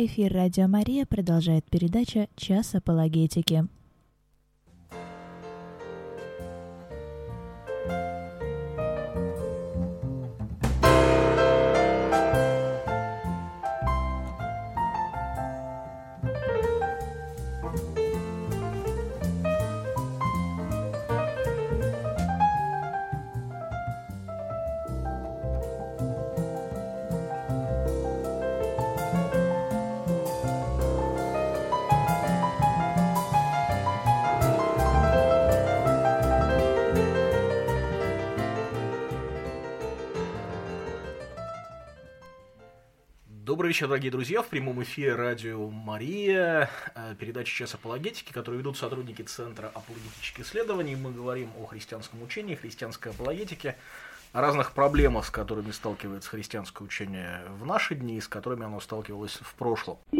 Эфир Радио Мария продолжает передача «Час апологетики». Добрый вечер, дорогие друзья. В прямом эфире радио Мария, э, передача «Час апологетики», которую ведут сотрудники Центра апологетических исследований. Мы говорим о христианском учении, христианской апологетике, о разных проблемах, с которыми сталкивается христианское учение в наши дни и с которыми оно сталкивалось в прошлом. Вы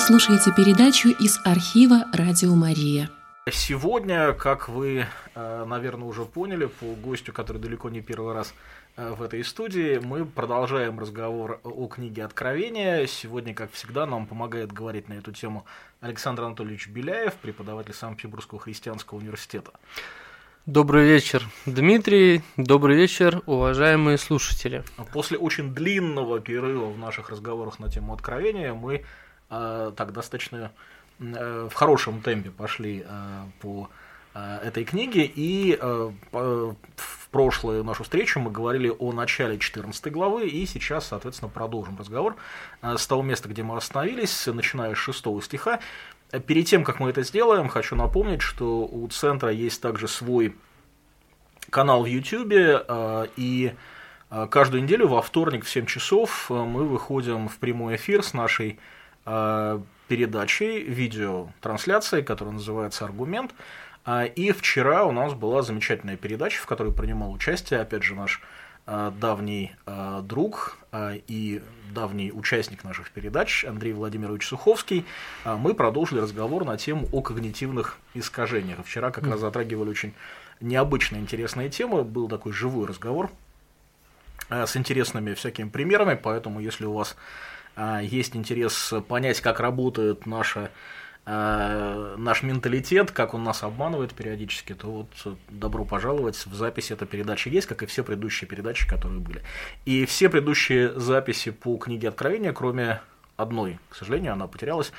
слушаете передачу из архива «Радио Мария». Сегодня, как вы, э, наверное, уже поняли, по гостю, который далеко не первый раз в этой студии. Мы продолжаем разговор о книге Откровения. Сегодня, как всегда, нам помогает говорить на эту тему Александр Анатольевич Беляев, преподаватель Санкт-Петербургского христианского университета. Добрый вечер, Дмитрий. Добрый вечер, уважаемые слушатели. После очень длинного перерыва в наших разговорах на тему Откровения мы э, так достаточно э, в хорошем темпе пошли э, по э, этой книге и э, в прошлую нашу встречу мы говорили о начале 14 главы, и сейчас, соответственно, продолжим разговор э, с того места, где мы остановились, начиная с 6 стиха. Перед тем, как мы это сделаем, хочу напомнить, что у центра есть также свой канал в YouTube, э, и э, каждую неделю во вторник в 7 часов мы выходим в прямой эфир с нашей передачей, видеотрансляцией, которая называется «Аргумент», и вчера у нас была замечательная передача, в которой принимал участие, опять же, наш а, давний а, друг и давний участник наших передач Андрей Владимирович Суховский. Мы продолжили разговор на тему о когнитивных искажениях. Вчера как раз затрагивали очень необычные, интересные темы. Был такой живой разговор с интересными всякими примерами, поэтому если у вас есть интерес понять, как работает наша э, наш менталитет, как он нас обманывает периодически, то вот добро пожаловать. В записи эта передача есть, как и все предыдущие передачи, которые были. И все предыдущие записи по книге Откровения, кроме одной, к сожалению, она потерялась,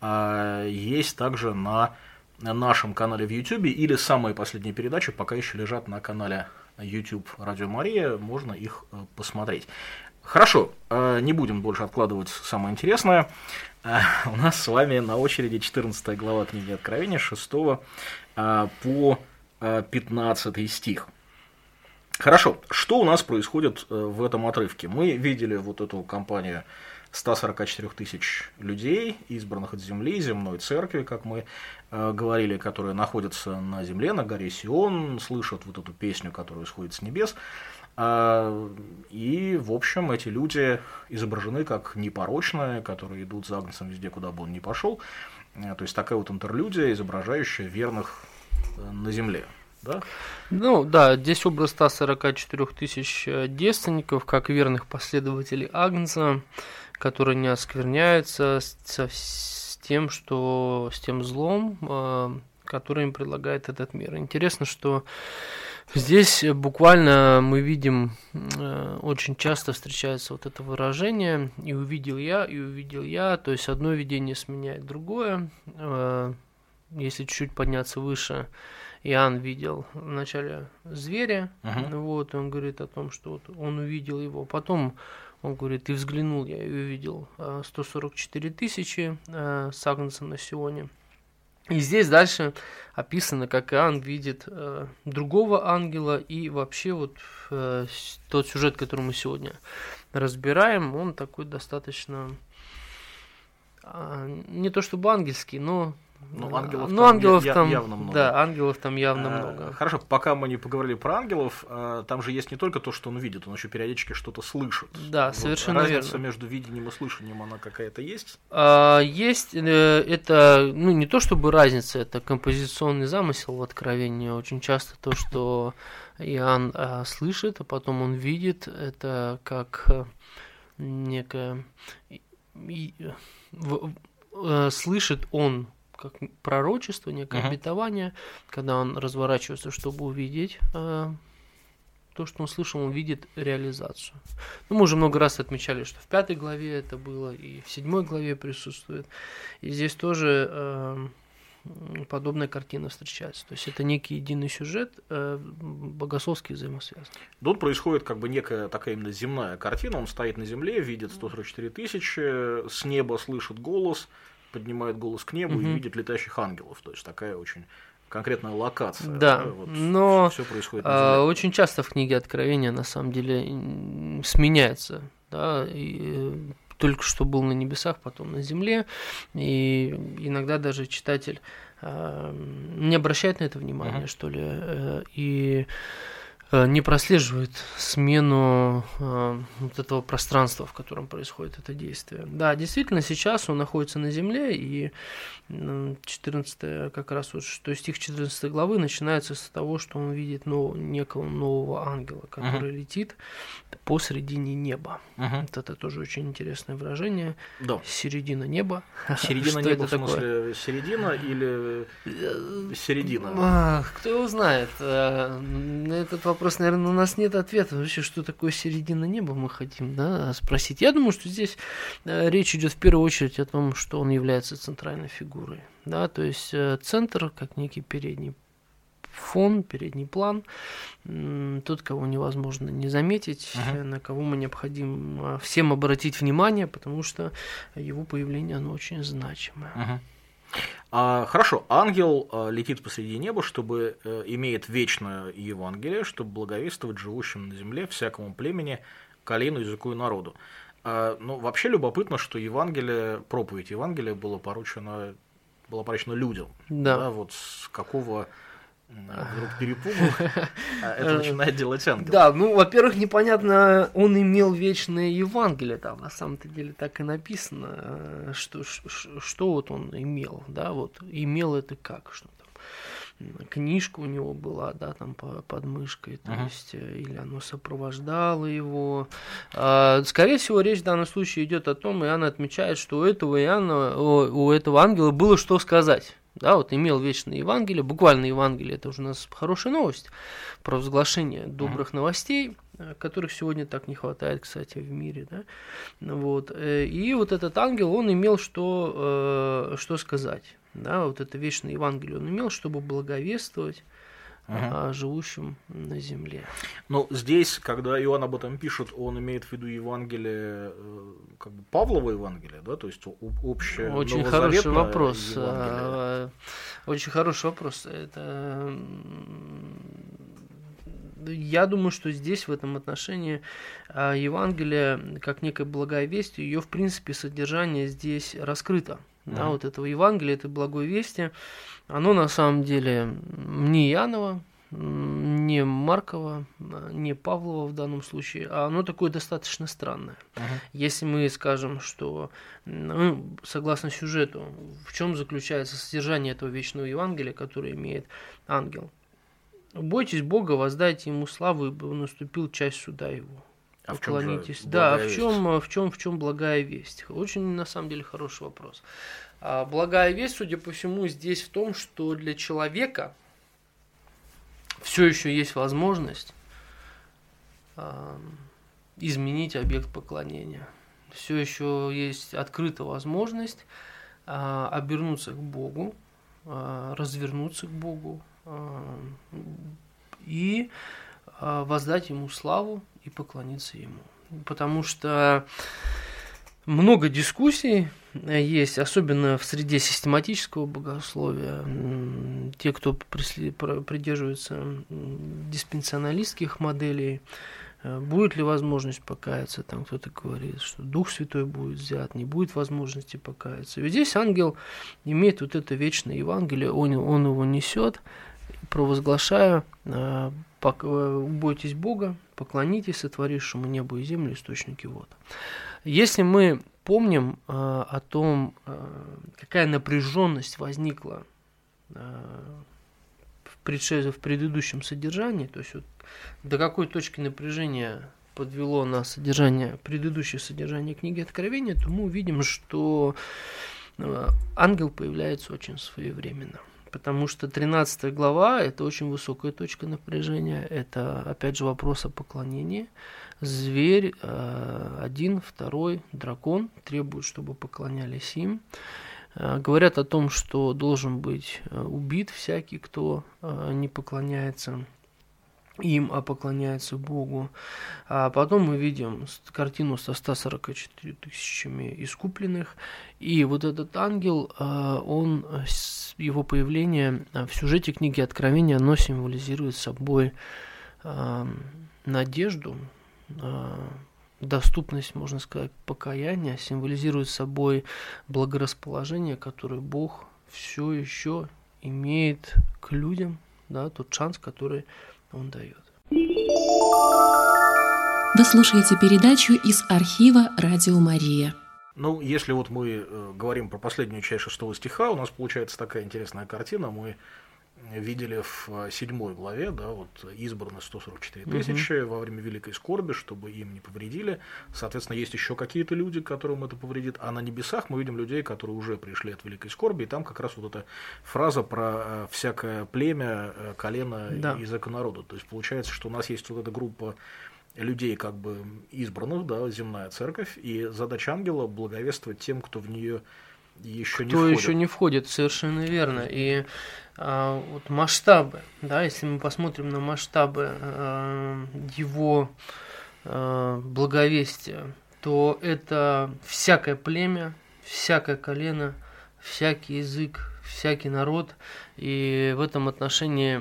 э, есть также на нашем канале в YouTube или самые последние передачи пока еще лежат на канале YouTube Радио Мария, можно их э, посмотреть. Хорошо, э, не будем больше откладывать самое интересное. Э, у нас с вами на очереди 14 глава книги Откровения, 6 э, по 15 стих. Хорошо, что у нас происходит в этом отрывке? Мы видели вот эту компанию 144 тысяч людей, избранных от земли, земной церкви, как мы э, говорили, которые находятся на земле, на горе Сион, слышат вот эту песню, которая исходит с небес. А, и, в общем, эти люди изображены как непорочные, которые идут за Агнцем везде, куда бы он ни пошел. Э, то есть такая вот интерлюдия, изображающая верных э, на земле. Да? Ну да, здесь образ 144 тысяч э, девственников, как верных последователей Агнца, которые не оскверняются со, с тем, что с тем злом, который им предлагает этот мир. Интересно, что Здесь буквально мы видим, э, очень часто встречается вот это выражение «и увидел я, и увидел я», то есть одно видение сменяет другое. Э, если чуть-чуть подняться выше, Иоанн видел вначале зверя, uh-huh. вот, он говорит о том, что вот он увидел его, потом он говорит, и взглянул я и увидел 144 э, тысячи с Агнцем на Сионе. И здесь дальше описано, как Иоанн видит э, другого ангела, и вообще вот э, тот сюжет, который мы сегодня разбираем, он такой достаточно э, не то чтобы ангельский, но ну, ангелов, ну, там, ангелов я, там явно много. Да, ангелов там явно а, много. Хорошо, пока мы не поговорили про ангелов, а, там же есть не только то, что он видит, он еще периодически что-то слышит. Да, вот совершенно разница верно. между видением и слышанием, она какая-то есть? А, есть, э, это, ну, не то чтобы разница, это композиционный замысел в Откровении. Очень часто то, что Иоанн а, слышит, а потом он видит, это как некое... И, в, в, слышит он как пророчество, некое uh-huh. обетование, когда он разворачивается, чтобы увидеть то, что он слышал, он видит реализацию. Ну, мы уже много раз отмечали, что в пятой главе это было, и в седьмой главе присутствует. И здесь тоже э, подобная картина встречается. То есть это некий единый сюжет, э, богословский взаимосвязан. Тут происходит как бы некая такая именно земная картина. Он стоит на земле, видит 144 тысячи, с неба слышит голос, поднимает голос к небу угу. и видит летающих ангелов. То есть такая очень конкретная локация. Да, да вот но все происходит а, очень часто в книге Откровения на самом деле сменяется, да, и э, только что был на небесах, потом на земле, и иногда даже читатель э, не обращает на это внимание, uh-huh. что ли, э, и не прослеживает смену э, вот этого пространства, в котором происходит это действие. Да, действительно, сейчас он находится на земле, и 14 как раз вот, что стих 14 главы начинается с того, что он видит нов, некого нового ангела, который uh-huh. летит посредине неба. Uh-huh. Вот это тоже очень интересное выражение. Да. Середина неба. Середина неба, в смысле, такое? середина или э, середина? Кто его знает. Этот вопрос вопрос, наверное, у нас нет ответа. Вообще, что такое середина неба, мы хотим да, спросить. Я думаю, что здесь э, речь идет в первую очередь о том, что он является центральной фигурой. Да, то есть э, центр, как некий передний фон, передний план, тот, кого невозможно не заметить, uh-huh. на кого мы необходимо всем обратить внимание, потому что его появление, оно очень значимое. Uh-huh. А, хорошо, ангел а, летит посреди неба, чтобы а, имеет вечное Евангелие, чтобы благовествовать живущим на земле всякому племени, колену, языку и народу. А, ну, вообще любопытно, что Евангелие, проповедь Евангелия было поручено, было поручено людям. Да. да вот с какого вдруг перепугу, а это начинает делать ангел. Да, ну, во-первых, непонятно, он имел вечное Евангелие, там на самом-то деле так и написано, э, что, что вот он имел, да, вот, имел это как, что там, книжка у него была, да, там под мышкой, то uh-huh. есть, э, или оно сопровождало его. А, скорее всего, речь в данном случае идет о том, Иоанн отмечает, что у этого Иоанна, у этого ангела было что сказать да, вот имел вечное Евангелие, буквально Евангелие, это уже у нас хорошая новость. Про возглашение добрых новостей, э, которых сегодня так не хватает, кстати, в мире, да, вот, э, и вот этот ангел, он имел что, э, что сказать, да, вот это вечное Евангелие он имел, чтобы благовествовать uh-huh. живущим на земле. Но здесь, когда Иоанн об этом пишет, он имеет в виду Евангелие, э, как бы Павлова Евангелие, да, то есть общее. Очень хороший вопрос. Евангелие. Очень хороший вопрос. Это я думаю, что здесь в этом отношении а, Евангелие, как некая благая весть, ее в принципе содержание здесь раскрыто. Mm-hmm. Да, вот этого Евангелия, этой благой вести, оно на самом деле не Янова, не Маркова, не Павлова в данном случае, а оно такое достаточно странное. Uh-huh. Если мы скажем, что ну, согласно сюжету, в чем заключается содержание этого вечного Евангелия, которое имеет ангел. Бойтесь Бога, воздайте ему славу, ибо наступил часть суда его. А Поклонитесь. да, в чем, в чем, в чем благая весть? Очень на самом деле хороший вопрос. А благая весть, судя по всему, здесь в том, что для человека все еще есть возможность э, изменить объект поклонения. Все еще есть открытая возможность э, обернуться к Богу, развернуться к Богу и воздать Ему славу и поклониться Ему. Потому что много дискуссий есть, особенно в среде систематического богословия. Те, кто придерживается диспенсионалистских моделей, э, будет ли возможность покаяться, там кто-то говорит, что Дух Святой будет взят, не будет возможности покаяться. Ведь здесь ангел имеет вот это вечное Евангелие, он, он его несет, провозглашая, э, э, бойтесь Бога, поклонитесь сотворившему небо и землю, источники вод. Если мы помним э, о том, э, какая напряженность возникла э, в, предшествии, в предыдущем содержании, то есть вот до какой точки напряжения подвело на содержание, предыдущее содержание книги Откровения, то мы увидим, что ангел появляется очень своевременно. Потому что 13 глава – это очень высокая точка напряжения, это, опять же, вопрос о поклонении. Зверь, э, один, второй, дракон требуют, чтобы поклонялись им. Э, говорят о том, что должен быть э, убит всякий, кто не поклоняется им, а поклоняется Богу. А потом мы видим картину со 144 тысячами искупленных. И вот этот ангел, он, его появление в сюжете книги Откровения, оно символизирует собой надежду, доступность, можно сказать, покаяния символизирует собой благорасположение, которое Бог все еще имеет к людям, да, тот шанс, который Он дает. Вы слушаете передачу из архива «Радио Мария». Ну, если вот мы э, говорим про последнюю часть шестого стиха, у нас получается такая интересная картина. Мы видели в э, седьмой главе, да, вот избраны 144 тысячи угу. во время Великой Скорби, чтобы им не повредили. Соответственно, есть еще какие-то люди, которым это повредит. А на небесах мы видим людей, которые уже пришли от Великой Скорби, и там как раз вот эта фраза про э, всякое племя, э, колено да. и языка народа. То есть получается, что у нас есть вот эта группа людей как бы избранных, да, земная церковь, и задача ангела благовествовать тем, кто в нее еще кто не входит. еще не входит, совершенно верно. И а, вот масштабы, да, если мы посмотрим на масштабы а, его а, благовестия, то это всякое племя, всякое колено, всякий язык, всякий народ, и в этом отношении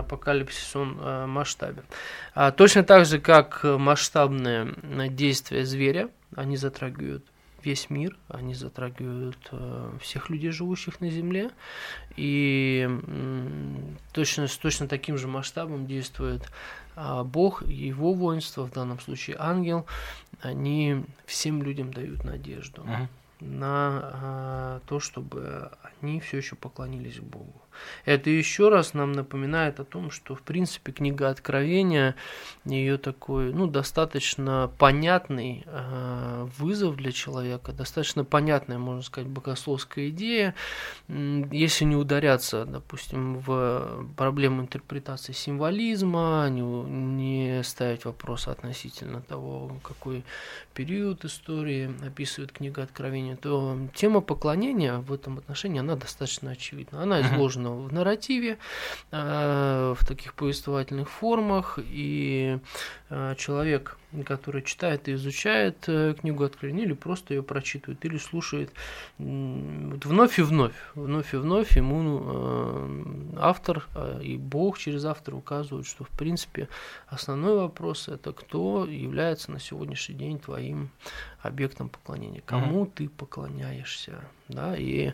апокалипсис он масштабен. А точно так же, как масштабные действия зверя, они затрагивают весь мир, они затрагивают э, всех людей, живущих на Земле, и точно, с точно таким же масштабом действует э, Бог и его воинство, в данном случае ангел, они всем людям дают надежду uh-huh. на э, то, чтобы они все еще поклонились Богу. Это еще раз нам напоминает о том, что, в принципе, книга Откровения, ее такой, ну, достаточно понятный э, вызов для человека, достаточно понятная, можно сказать, богословская идея. Если не ударяться, допустим, в проблему интерпретации символизма, не, не ставить вопрос относительно того, какой период истории описывает книга Откровения, то тема поклонения в этом отношении, она достаточно очевидна. Она изложена изложено в нарративе, э, в таких повествовательных формах, и э, человек, который читает и изучает э, книгу Откровения, или просто ее прочитывает, или слушает вновь и вновь, вновь и вновь ему автор и Бог через автора указывают, что в принципе основной вопрос это кто является на сегодняшний день твоим объектом поклонения, кому mm-hmm. ты поклоняешься, да, и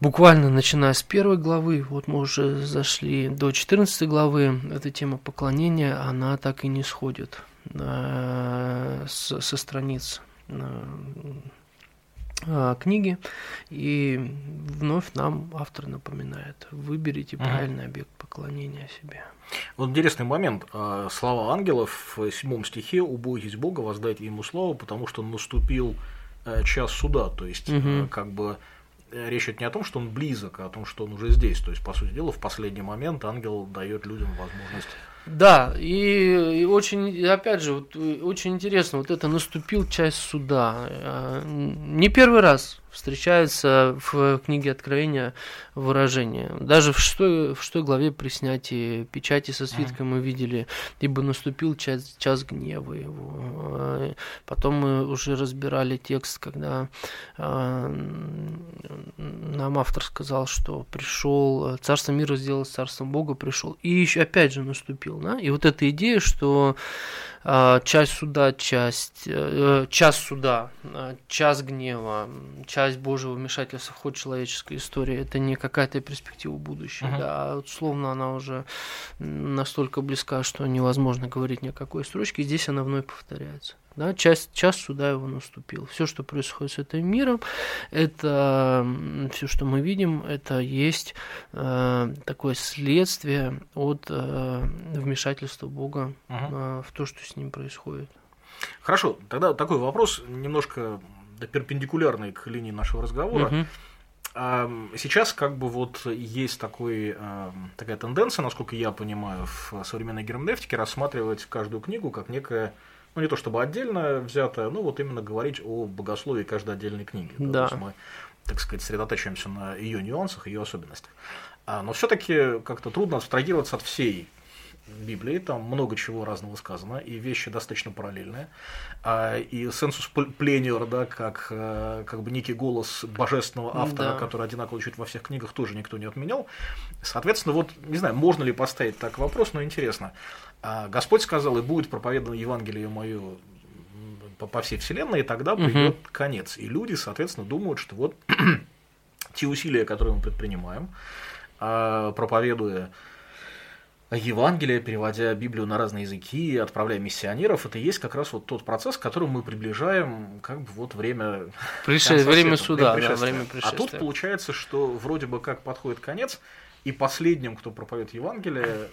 буквально начиная с первой главы, вот мы уже зашли до 14 главы, эта тема поклонения, она так и не сходит э, с, со страниц э, э, книги, и вновь нам автор напоминает, выберите mm-hmm. правильный объект поклонения себе. Вот интересный момент. Слова ангелов в седьмом стихе «Убойтесь Бога, воздайте ему славу, потому что наступил час суда». То есть, угу. как бы речь идет не о том, что он близок, а о том, что он уже здесь. То есть, по сути дела, в последний момент ангел дает людям возможность. Да, и, и очень, опять же, вот, очень интересно, вот это наступил часть суда. Э, не первый раз встречается в книге Откровения выражение. Даже в шестой, в шестой главе при снятии печати со свитком мы видели, ибо наступил час, час гнева его. Потом мы уже разбирали текст, когда э, нам автор сказал, что пришел, царство мира сделалось царством Бога, пришел. И еще опять же наступил. Да? И вот эта идея, что э, часть суда, часть, э, час суда, э, час гнева, часть Божьего вмешательства в ход человеческой истории, это не какая-то перспектива будущего, uh-huh. да, а условно она уже настолько близка, что невозможно говорить ни о какой строчке, и здесь она вновь повторяется. Да, часть, час суда его наступил. Все, что происходит с этим миром, это все, что мы видим, это есть э, такое следствие от э, вмешательства Бога угу. э, в то, что с ним происходит. Хорошо, тогда такой вопрос немножко перпендикулярный к линии нашего разговора. Угу. Сейчас как бы вот есть такой, такая тенденция, насколько я понимаю, в современной германевтике рассматривать каждую книгу как некое ну не то чтобы отдельно взятое, но вот именно говорить о богословии каждой отдельной книги. Да. То есть мы, так сказать, сосредотачиваемся на ее нюансах, ее особенностях. А, но все-таки как-то трудно абстрагироваться от всей Библии, там много чего разного сказано, и вещи достаточно параллельные. А, и сенсус плениор, да, как, э, как бы некий голос божественного автора, да. который одинаково звучит во всех книгах, тоже никто не отменял. Соответственно, вот, не знаю, можно ли поставить так вопрос, но интересно. А Господь сказал, и будет проповедано Евангелие мое по, по всей вселенной, и тогда придет угу. конец. И люди, соответственно, думают, что вот те усилия, которые мы предпринимаем, а, проповедуя Евангелие, переводя Библию на разные языки, отправляя миссионеров, это и есть как раз вот тот процесс, к которому мы приближаем как бы вот время Пришествия, время суда, время, да, время А тут получается, что вроде бы как подходит конец, и последним, кто проповедует Евангелие,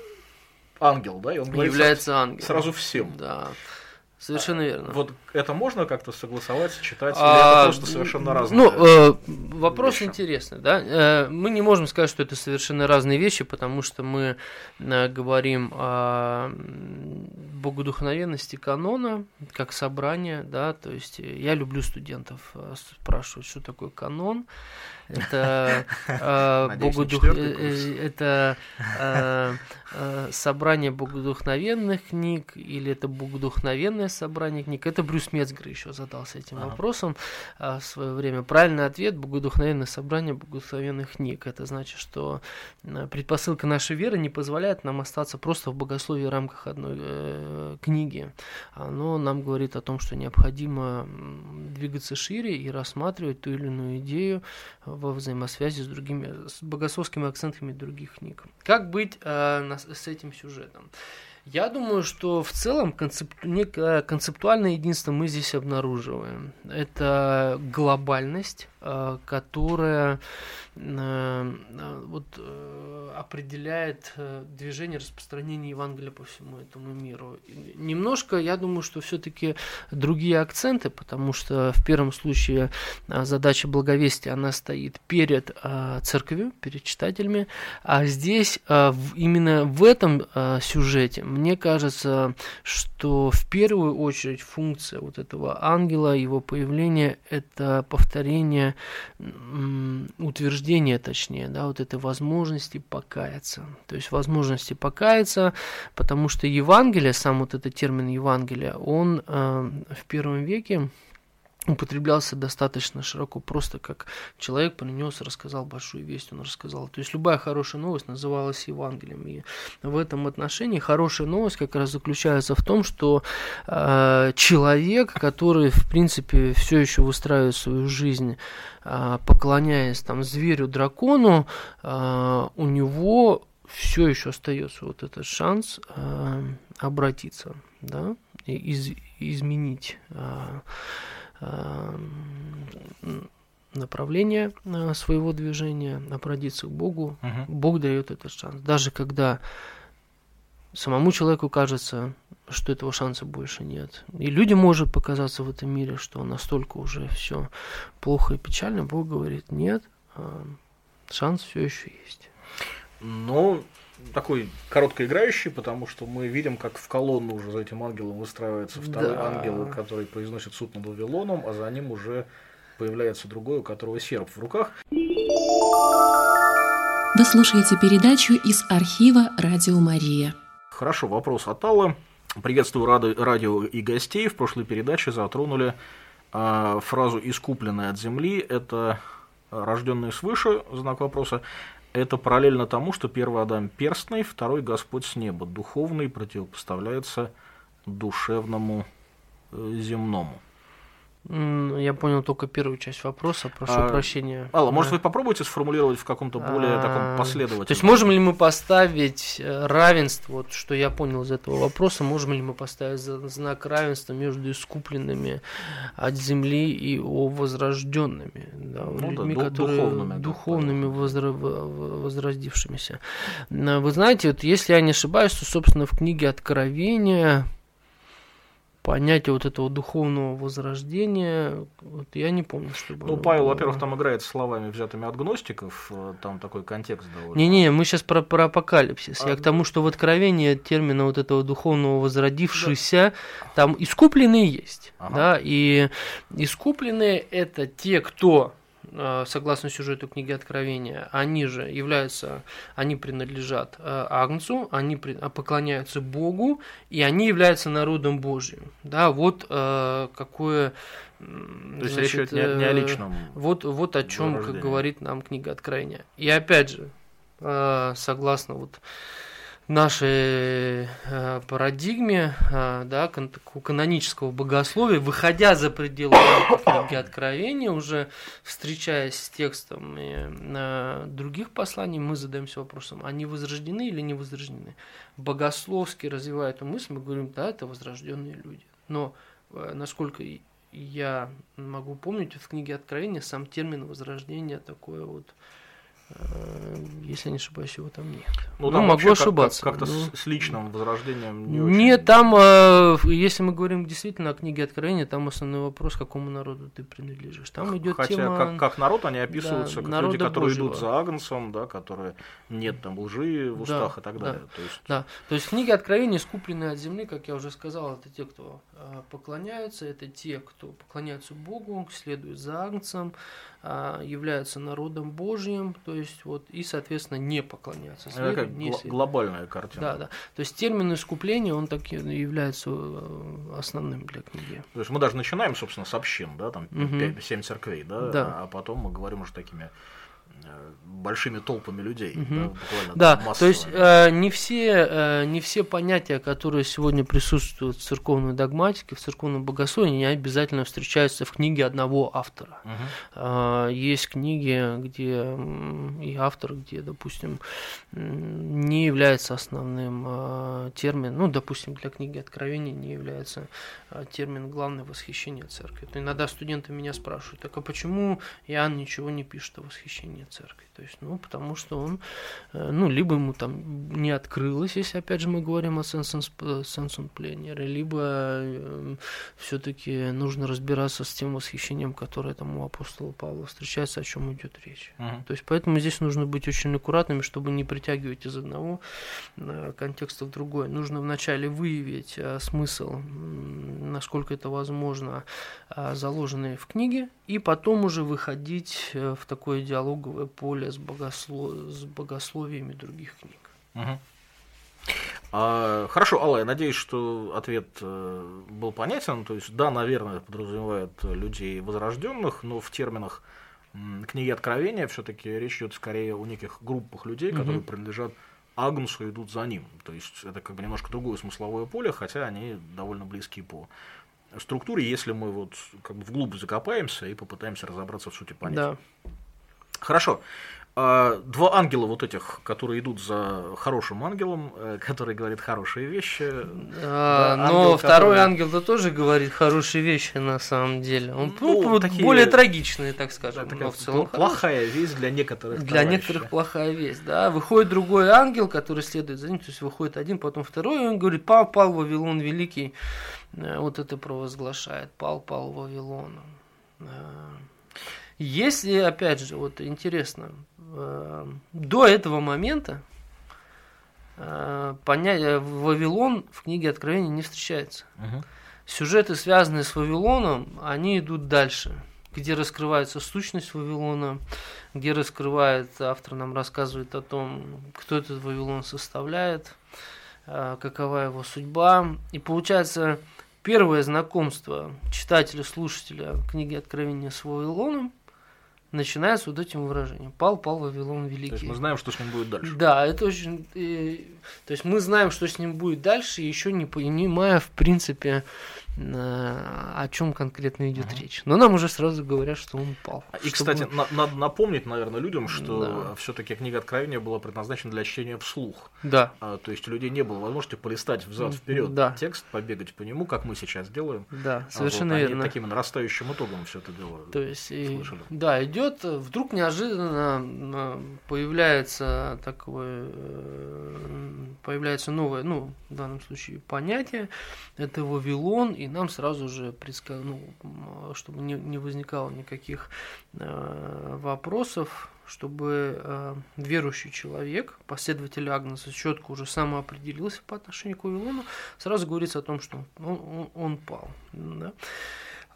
ангел, да, и он говорит является ангелом. сразу всем. Да. Совершенно верно. Вот это можно как-то согласовать, читать, а, или это просто совершенно разные? Ну, э, вопрос вещи? интересный, да. Э, мы не можем сказать, что это совершенно разные вещи, потому что мы э, говорим о богодухновенности канона как собрания, да, то есть я люблю студентов э, спрашивать, что такое канон. Это э, богодух... это собрание богодухновенных книг или это богодухновенное собрание книг. Это Брюс Мецгер еще задался этим ага. вопросом в свое время. Правильный ответ – богодухновенное собрание богодухновенных книг. Это значит, что предпосылка нашей веры не позволяет нам остаться просто в богословии в рамках одной э, книги. Оно нам говорит о том, что необходимо двигаться шире и рассматривать ту или иную идею во взаимосвязи с другими, с богословскими акцентами других книг. Как быть э, с этим сюжетом? Я думаю, что в целом концеп... некое концептуальное единство мы здесь обнаруживаем. Это глобальность, которая Э, вот, э, определяет э, движение распространения Евангелия по всему этому миру. Немножко, я думаю, что все-таки другие акценты, потому что в первом случае задача благовестия, она стоит перед церковью, перед читателями, а здесь именно в этом сюжете, мне кажется, что в первую очередь функция вот этого ангела, его появления, это повторение утверждения утверждение, точнее, да, вот этой возможности покаяться. То есть возможности покаяться, потому что Евангелие, сам вот этот термин Евангелие, он э, в первом веке употреблялся достаточно широко, просто как человек принес, рассказал большую весть, он рассказал. То есть любая хорошая новость называлась Евангелием. И в этом отношении хорошая новость как раз заключается в том, что э, человек, который, в принципе, все еще выстраивает свою жизнь, э, поклоняясь там зверю, дракону, э, у него все еще остается вот этот шанс э, обратиться, да, и из, изменить э, направление э, своего движения, обратиться к Богу, угу. Бог дает этот шанс. Даже когда самому человеку кажется, что этого шанса больше нет. И людям может показаться в этом мире, что настолько уже все плохо и печально. Бог говорит, нет, а, шанс все еще есть. Ну, такой короткоиграющий, потому что мы видим, как в колонну уже за этим ангелом выстраивается второй да. ангел, который произносит суд над Вавилоном, а за ним уже появляется другой, у которого серп в руках. Вы слушаете передачу из архива «Радио Мария». Хорошо, вопрос от Аллы. Приветствую радио и гостей. В прошлой передаче затронули а, фразу «искупленная от земли». Это рожденные свыше, знак вопроса это параллельно тому, что первый Адам перстный, второй Господь с неба. Духовный противопоставляется душевному э, земному. Я понял только первую часть вопроса, прошу а, прощения. Алла, может, вы попробуйте сформулировать в каком-то более а, таком последовательном... То есть, можем ли мы поставить э, равенство, вот что я понял из этого вопроса, можем ли мы поставить знак равенства между искупленными от земли и возрожденными, да, ну, людьми, да, которые духовными, духовными возра... возродившимися. Вы знаете, вот если я не ошибаюсь, то, собственно, в книге Откровения понятие вот этого духовного возрождения, вот я не помню, чтобы... Ну, Павел, было... во-первых, там играет словами, взятыми от гностиков, э, там такой контекст довольно... Не-не, мы сейчас про, про апокалипсис. А... Я к тому, что в Откровении термина вот этого духовного возродившегося, да. там искупленные есть, ага. да, и искупленные это те, кто согласно сюжету книги Откровения, они же являются, они принадлежат э, Агнцу, они э, поклоняются Богу, и они являются народом Божьим. Да, вот какое то есть речь идет не, не о личном. Вот, вот о чем как говорит нам книга Откровения. И опять же, согласно вот нашей э, парадигме э, да, канонического богословия, выходя за пределы книги Откровения, уже встречаясь с текстами э, других посланий, мы задаемся вопросом, они возрождены или не возрождены. Богословски развивая эту мысль, мы говорим, да, это возрожденные люди. Но насколько я могу помнить, в книге Откровения сам термин возрождения такое вот если не ошибаюсь, его там нет. Ну, ну могу ошибаться. Как- то ну, с, с личным возрождением не очень... Нет, там, э, если мы говорим действительно о книге Откровения, там основной вопрос, какому народу ты принадлежишь. Там идет Хотя тема... как, как народ они описываются, да, как люди, которые Божьего. идут за Агнцем, да, которые нет там лжи в устах да, и так далее. Да, то есть... да, то есть книги Откровения, скупленные от земли, как я уже сказал, это те, кто э, поклоняются, это те, кто поклоняются Богу, следуют за Агнцем, являются народом Божьим, то есть вот и, соответственно, не поклоняться свету, Это не гл- глобальная картина. Да, да. То есть термин искупления, он так является э, основным для книги. То есть мы даже начинаем, собственно, с общин, да, там угу. 5-7 церквей, да, да, а потом мы говорим уже такими большими толпами людей. Угу. Да, да то есть э, не, все, э, не все понятия, которые сегодня присутствуют в церковной догматике, в церковном богословии, не обязательно встречаются в книге одного автора. Угу. Э, есть книги, где и автор, где, допустим, не является основным э, термином, ну, допустим, для книги Откровения не является э, термин «главное восхищение церкви». То иногда студенты меня спрашивают, так а почему Иоанн ничего не пишет о восхищении церкви. То есть, ну, потому что он, э, ну, либо ему там не открылось, если опять же мы говорим о сенсум пленере, либо э, все-таки нужно разбираться с тем восхищением, которое там у апостола Павла встречается, о чем идет речь. Uh-huh. То есть, поэтому здесь нужно быть очень аккуратными, чтобы не притягивать из одного э, контекста в другой. Нужно вначале выявить смысл, насколько это возможно, заложенный в книге, и потом уже выходить в такое диалоговое поле с, богослов... с богословиями других книг. Угу. А, хорошо, Алла, я надеюсь, что ответ э, был понятен. То есть, да, наверное, подразумевает людей возрожденных, но в терминах книги Откровения все-таки речь идет скорее о неких группах людей, угу. которые принадлежат Агнусу и идут за ним. То есть это как бы немножко другое смысловое поле, хотя они довольно близкие по структуре, если мы вот как бы вглубь закопаемся и попытаемся разобраться в сути понятия. Да. Хорошо. А, два ангела вот этих, которые идут за хорошим ангелом, э, который говорит хорошие вещи. А, да, но ангел, второй который... ангел-то тоже говорит хорошие вещи на самом деле. Он ну, ну, такие... более трагичные, так скажем. Да, но в целом плохая весть для некоторых. Для товарищей. некоторых плохая весть, да. Выходит другой ангел, который следует за ним, то есть выходит один, потом второй, и он говорит, пал, пал Вавилон Великий, э, вот это провозглашает, пал, пал Вавилон. Э, если, опять же, вот интересно, э, до этого момента э, понятие Вавилон в книге Откровения не встречается. Угу. Сюжеты, связанные с Вавилоном, они идут дальше, где раскрывается сущность Вавилона, где раскрывает, автор нам рассказывает о том, кто этот Вавилон составляет, э, какова его судьба. И получается, первое знакомство читателя, слушателя книги Откровения с Вавилоном начинается вот этим выражением. Пал, пал Вавилон Великий. То есть мы знаем, что с ним будет дальше. Да, это очень... Э, то есть мы знаем, что с ним будет дальше, еще не понимая, в принципе, о чем конкретно идет uh-huh. речь. Но нам уже сразу говорят, что он упал. И, чтобы... кстати, на- надо напомнить, наверное, людям, что да. все-таки книга Откровения была предназначена для чтения вслух. Да. А, то есть у людей не было возможности полистать взад вперед да. текст, побегать по нему, как мы сейчас делаем. Да, совершенно а вот, верно. Таким нарастающим итогом все это делают. То есть, и, да, идет, вдруг неожиданно появляется такое, э, появляется новое, ну, в данном случае понятие, это Вавилон, и нам сразу же предсказ... ну, чтобы не, не возникало никаких э, вопросов, чтобы э, верующий человек, последователь Агнеса, четко уже самоопределился по отношению к Вавилону, сразу говорится о том, что он, он, он пал. Да?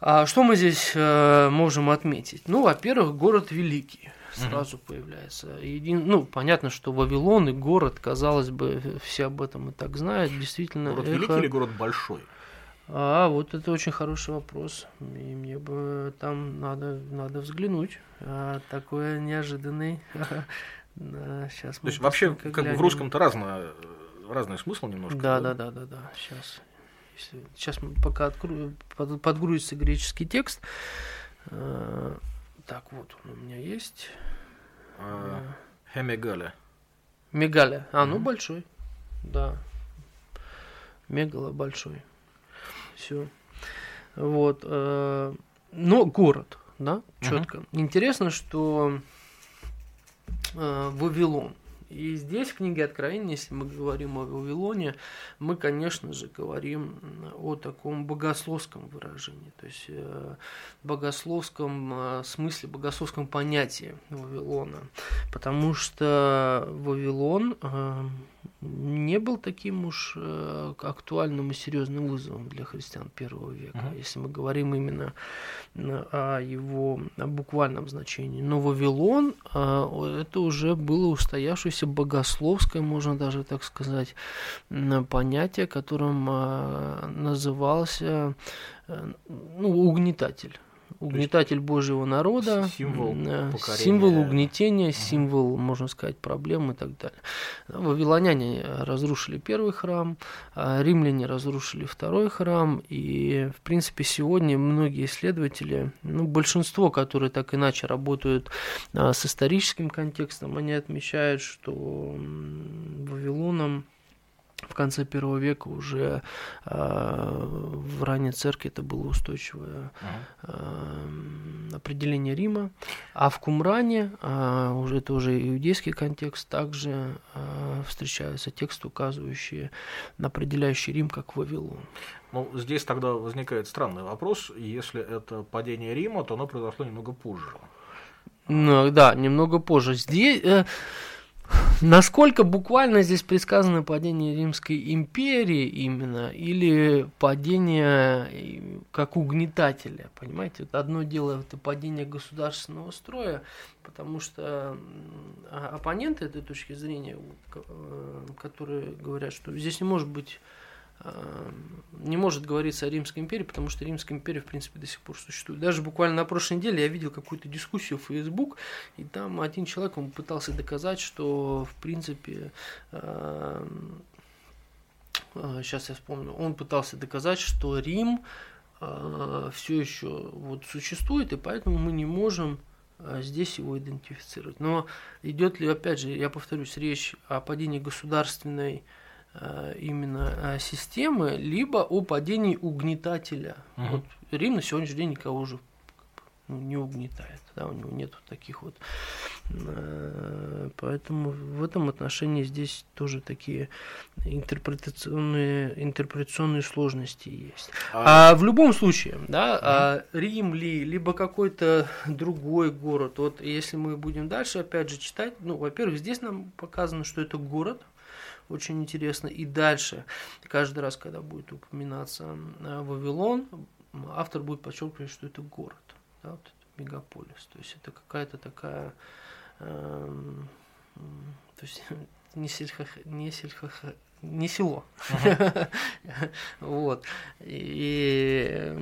А что мы здесь э, можем отметить? Ну, во-первых, город великий сразу угу. появляется. Един... Ну, понятно, что Вавилон и город, казалось бы, все об этом и так знают. Действительно, город эхо... великий или город большой? А, вот это очень хороший вопрос. И мне бы там надо, надо взглянуть. А, такой неожиданный. Сейчас То есть вообще как бы в русском-то разное, разный смысл немножко. Да, да, да, да, да. Сейчас. Если, сейчас пока открою, под, подгрузится греческий текст. А, так, вот он у меня есть. А, Хемегаля. Мегаля. А, ну большой. Да. Мегала большой все. Вот. Э, но город, да, четко. Uh-huh. Интересно, что э, Вавилон. И здесь в книге Откровения, если мы говорим о Вавилоне, мы, конечно же, говорим о таком богословском выражении, то есть э, богословском смысле, богословском понятии Вавилона. Потому что Вавилон не был таким уж э, актуальным и серьезным вызовом для христиан первого века, uh-huh. если мы говорим именно о его буквальном значении. Но Вавилон э, это уже было устоявшееся богословское, можно даже так сказать, понятие, которым э, назывался ну, угнетатель угнетатель Божьего народа, символ, символ угнетения, символ, можно сказать, проблем и так далее. Вавилоняне разрушили первый храм, а римляне разрушили второй храм, и, в принципе, сегодня многие исследователи, ну, большинство, которые так иначе работают а, с историческим контекстом, они отмечают, что Вавилоном в конце первого века уже э, в ранней церкви это было устойчивое э, определение Рима, а в Кумране э, уже это уже иудейский контекст, также э, встречаются тексты, указывающие на определяющий Рим как Вавилон. Ну, здесь тогда возникает странный вопрос, если это падение Рима, то оно произошло немного позже. Ну, да, немного позже. Здесь... Э, Насколько буквально здесь предсказано падение Римской империи именно, или падение как угнетателя, понимаете? Одно дело это падение государственного строя, потому что оппоненты этой точки зрения, э, которые говорят, что здесь не может быть не может говориться о Римской империи, потому что Римская империя, в принципе, до сих пор существует. Даже буквально на прошлой неделе я видел какую-то дискуссию в Facebook, и там один человек, он пытался доказать, что, в принципе, сейчас э, я вспомню, он пытался доказать, что Рим э, все еще вот существует, и поэтому мы не можем э, здесь его идентифицировать. Но идет ли, опять же, я повторюсь, речь о падении государственной Э, именно э, системы, либо о падении угнетателя. Угу. Вот Рим на сегодняшний день никого уже ну, не угнетает, да, у него нет таких вот. Э, поэтому в этом отношении здесь тоже такие интерпретационные, интерпретационные сложности есть. А, а в любом случае, да, угу. а Рим ли, либо какой-то другой город, вот если мы будем дальше опять же читать, ну, во-первых, здесь нам показано, что это город, очень интересно. И дальше, каждый раз, когда будет упоминаться э, Вавилон, автор будет подчеркивать, что это город, да, вот это мегаполис. То есть это какая-то такая, э, то есть не, сельхо, не, сельхо, не село. Вот. И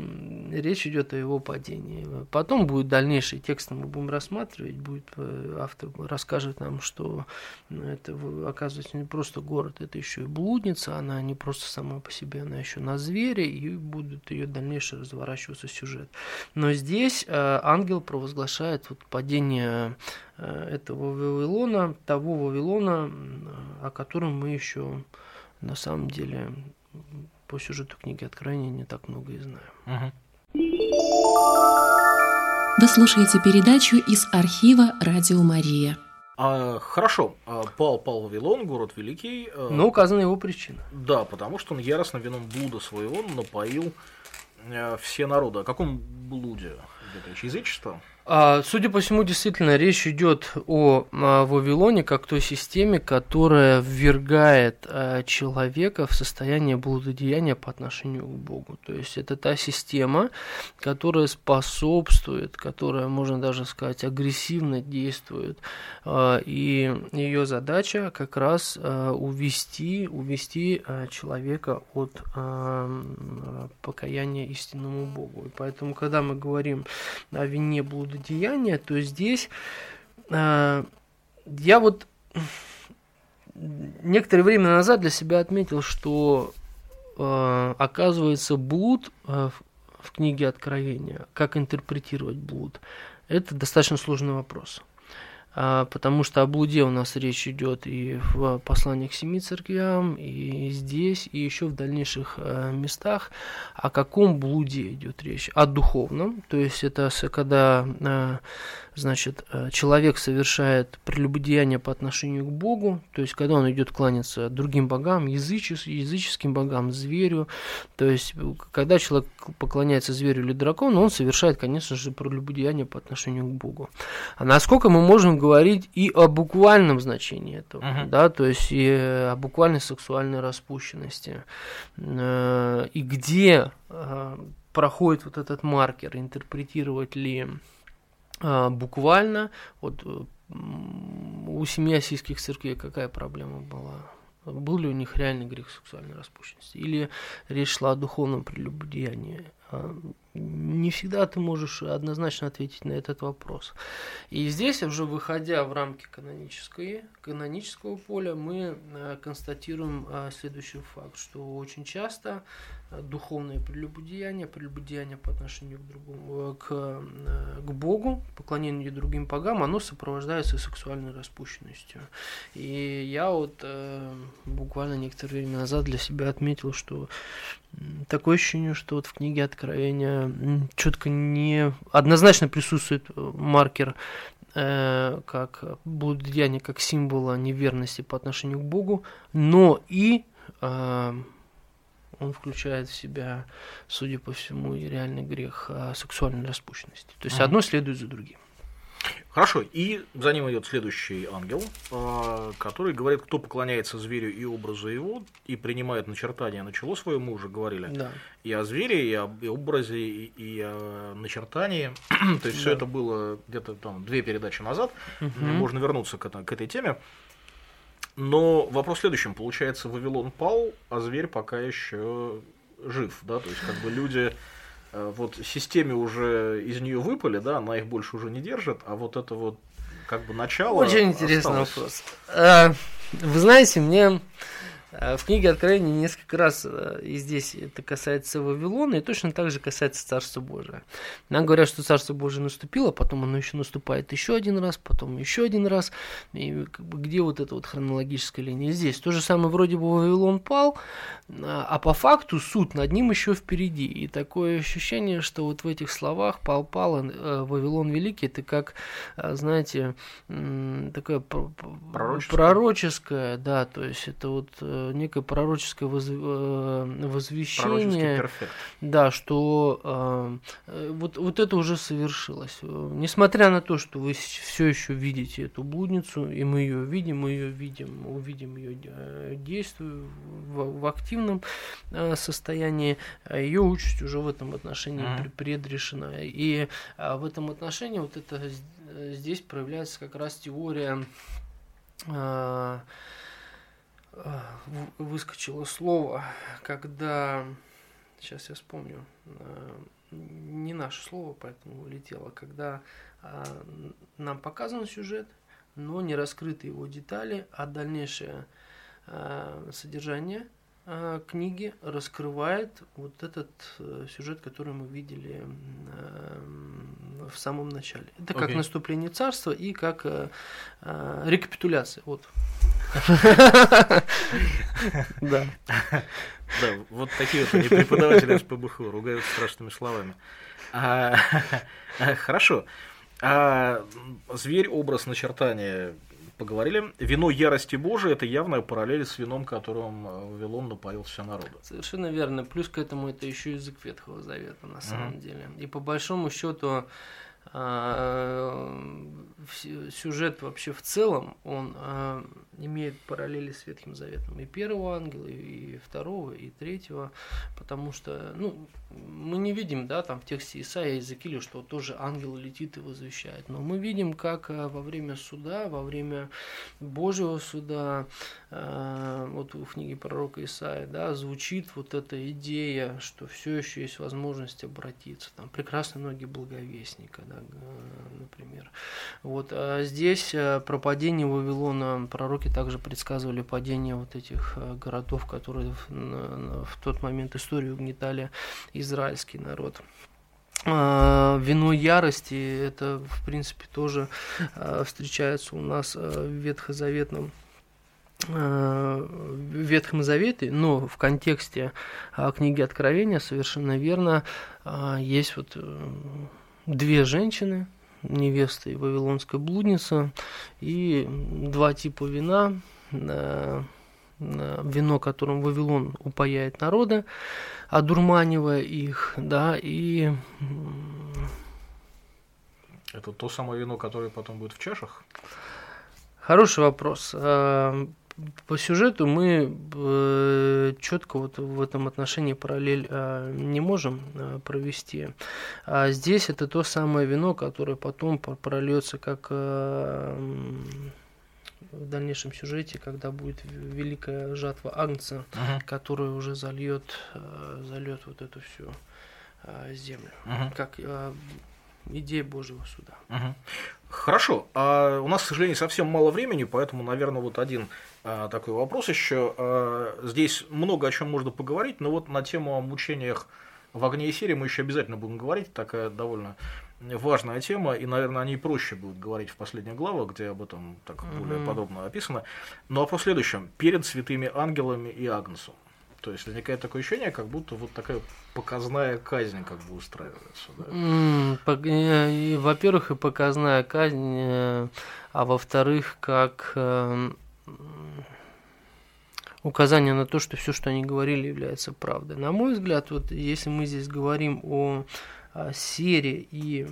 речь идет о его падении. Потом будет дальнейший текст, мы будем рассматривать, будет э, автор расскажет нам, что это оказывается не просто город, это еще и блудница, она не просто сама по себе, она еще на звере, и будет ее дальнейшее разворачиваться сюжет. Но здесь э, ангел провозглашает вот падение э, этого Вавилона, того Вавилона, о котором мы еще на самом деле по сюжету книги Откровения не так много и знаем. Вы слушаете передачу из архива «Радио Мария». А, хорошо, а, пал, пал Вавилон, город великий. А, Но указана его причина. Да, потому что он яростно вином блуда своего напоил а, все народы. О каком блуде речь? Язычество? А, судя по всему, действительно, речь идет о Вавилоне как той системе, которая ввергает а, человека в состояние блудодеяния по отношению к Богу. То есть это та система, которая способствует, которая, можно даже сказать, агрессивно действует. А, и ее задача как раз увести, увести человека от покаяния истинному Богу. И поэтому, когда мы говорим о вине блудодеяния, деяния, то здесь э, я вот некоторое время назад для себя отметил, что э, оказывается блуд э, в, в книге Откровения, как интерпретировать блуд, это достаточно сложный вопрос. А, потому что о блуде у нас речь идет и в посланиях к семи церквям, и здесь, и еще в дальнейших э, местах. О каком блуде идет речь? О духовном, то есть это когда э, значит, э, человек совершает прелюбодеяние по отношению к Богу, то есть когда он идет кланяться другим богам, язычес, языческим богам, зверю, то есть когда человек поклоняется зверю или дракону, он совершает, конечно же, прелюбодеяние по отношению к Богу. А насколько мы можем говорить и о буквальном значении этого, uh-huh. да, то есть и о буквальной сексуальной распущенности, э, и где э, проходит вот этот маркер, интерпретировать ли буквально, вот у семьи осийских церквей какая проблема была? Был ли у них реальный грех сексуальной распущенности? Или речь шла о духовном прелюбодеянии? Не всегда ты можешь однозначно ответить на этот вопрос. И здесь, уже выходя в рамки канонической, канонического поля, мы э, констатируем э, следующий факт, что очень часто э, духовное прелюбодеяние, прелюбодеяние по отношению к, другому, к, к Богу, поклонение другим богам, оно сопровождается сексуальной распущенностью. И я вот буквально некоторое время назад для себя отметил, что такое ощущение, что вот в книге Откровения четко не однозначно присутствует э, маркер э, как блудодеяние, как символа неверности по отношению к Богу, но и э, он включает в себя, судя по всему, и реальный грех сексуальной распущенности. То есть mm-hmm. одно следует за другим. Хорошо, и за ним идет следующий ангел, а, который говорит, кто поклоняется зверю и образу его, и принимает начертание на чело свое, мы уже говорили, да. и о звере, и о и образе, и, и о начертании. То есть да. все это было где-то там две передачи назад. Угу. Можно вернуться к, это, к этой теме. Но вопрос в следующем. Получается, Вавилон пал, а зверь пока еще жив, да, то есть как бы люди Э, вот системе уже из нее выпали, да, она их больше уже не держит, а вот это вот как бы начало. Очень интересный осталось. вопрос. Э, вы знаете, мне Э, в книге Откровения несколько раз, э, и здесь это касается Вавилона, и точно так же касается Царства Божия. Нам говорят, что Царство Божие наступило, потом оно еще наступает еще один раз, потом еще один раз. И где вот эта вот хронологическая линия? Здесь то же самое, вроде бы Вавилон пал, а по факту суд над ним еще впереди. И такое ощущение, что вот в этих словах пал пал, э, Вавилон великий, это как, знаете, такое пророческое, пророческое да, то есть это вот некое пророческое воз, э, возвещение, да, что э, вот, вот это уже совершилось. Несмотря на то, что вы все еще видите эту блудницу, и мы ее видим, мы ее видим, увидим ее э, действие в, в активном э, состоянии, а ее участь уже в этом отношении mm-hmm. предрешена. И э, в этом отношении вот это здесь проявляется как раз теория э, выскочило слово, когда, сейчас я вспомню, а, не наше слово, поэтому улетело, когда а, нам показан сюжет, но не раскрыты его детали, а дальнейшее содержание – Э, книги раскрывает вот этот э, сюжет, который мы видели э, в самом начале. Это как okay. наступление царства и как рекапитуляция. Вот. Да. Да, вот такие вот они преподаватели СПБХ ругают страшными словами. А, хорошо. А, зверь, образ, начертания поговорили. Вино ярости Божией – это явная параллель с вином, которым э, Вавилон напоил все народы. Совершенно верно. Плюс к этому это еще язык Ветхого Завета на самом uh-huh. деле. И по большому счету сюжет вообще в целом, он а, имеет параллели с Ветхим Заветом и первого ангела, и второго, и третьего, потому что, ну, мы не видим, да, там в тексте Исаия и Иезекииля, что тоже ангел летит и возвещает, но мы видим, как а, во время суда, во время Божьего суда, вот в книге пророка Исаия, да, звучит вот эта идея, что все еще есть возможность обратиться, там прекрасные ноги благовестника, да, например. Вот, а здесь э, про падение Вавилона пророки также предсказывали падение вот этих э, городов, которые в, в тот момент историю угнетали израильский народ. А, вино ярости, это, в принципе, тоже э, встречается у нас в ветхозаветном в Ветхом Завете, но в контексте книги Откровения совершенно верно есть вот две женщины, невеста и вавилонская блудница, и два типа вина, вино, которым Вавилон упаяет народа, одурманивая их, да, и... Это то самое вино, которое потом будет в чашах? Хороший вопрос. По сюжету мы э, четко вот в этом отношении параллель э, не можем э, провести. А здесь это то самое вино, которое потом прольется как э, в дальнейшем сюжете, когда будет великая жатва Агнца, uh-huh. которая уже зальет, э, зальет вот эту всю э, землю. Uh-huh. Как э, идея Божьего суда. Угу. Хорошо. А у нас, к сожалению, совсем мало времени, поэтому, наверное, вот один а, такой вопрос еще. А, здесь много о чем можно поговорить, но вот на тему о мучениях в огне и серии мы еще обязательно будем говорить. Такая довольно важная тема, и, наверное, о ней проще будет говорить в последних главах, где об этом так более подробно описано. Ну а по следующем, перед святыми ангелами и Агнцем. То есть возникает такое ощущение, как будто вот такая показная казнь как бы устраивается. Да? Mm, во-первых, и показная казнь, э, а во-вторых, как э, указание на то, что все, что они говорили, является правдой. На мой взгляд, вот если мы здесь говорим о сере и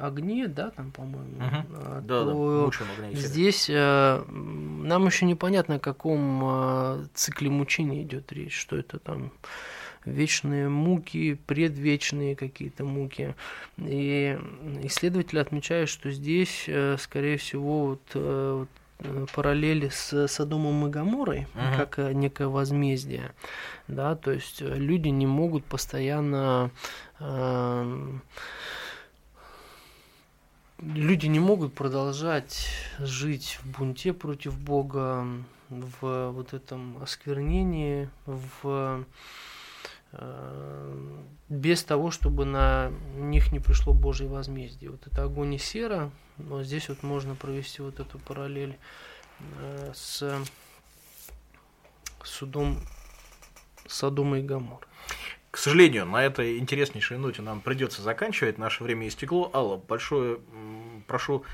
огне, да, там, по-моему, угу. да, то да, здесь нам еще непонятно, о каком цикле мучения идет речь, что это там вечные муки, предвечные какие-то муки. И исследователи отмечают, что здесь, э, скорее всего, вот, э, Э, параллели с Содомом и Гаморой, uh-huh. как э, некое возмездие, да, то есть э, люди не могут постоянно э, люди не могут продолжать жить в бунте против Бога, в вот этом осквернении, в без того, чтобы на них не пришло Божье возмездие. Вот это огонь и сера, но здесь вот можно провести вот эту параллель э, с судом Содома и Гамор. К сожалению, на этой интереснейшей ноте нам придется заканчивать. Наше время истекло. Алла, большое прошу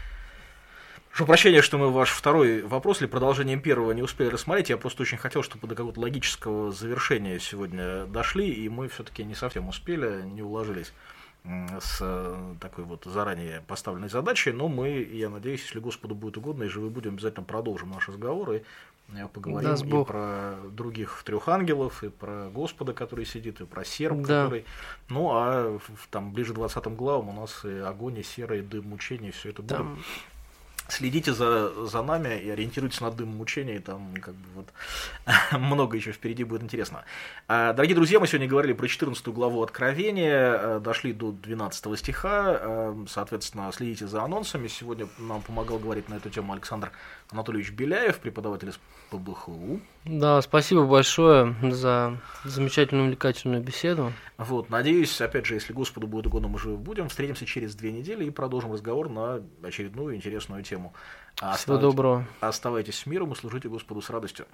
Прошу прощения, что мы ваш второй вопрос или продолжением первого не успели рассмотреть. Я просто очень хотел, чтобы до какого-то логического завершения сегодня дошли, и мы все-таки не совсем успели, не уложились с э, такой вот заранее поставленной задачей, но мы, я надеюсь, если Господу будет угодно, и живы будем, обязательно продолжим наш разговор и э, поговорим да, и про других трех ангелов, и про Господа, который сидит, и про серп, да. который... Ну, а там ближе к 20 главам у нас и огонь, и серый дым мучений, все это там... Следите за, за нами и ориентируйтесь на дым мучений, там как бы вот много еще впереди будет интересно. А, дорогие друзья, мы сегодня говорили про 14 главу Откровения, э, дошли до 12 стиха, э, соответственно, следите за анонсами. Сегодня нам помогал говорить на эту тему Александр Анатольевич Беляев, преподаватель из ПБХУ. Да, спасибо большое за замечательную увлекательную беседу. Вот, надеюсь, опять же, если Господу будет угодно, мы живы будем, встретимся через две недели и продолжим разговор на очередную интересную тему. А Всего доброго. Оставайтесь с миром и служите Господу с радостью.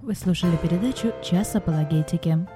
Вы слушали передачу «Час апологетики».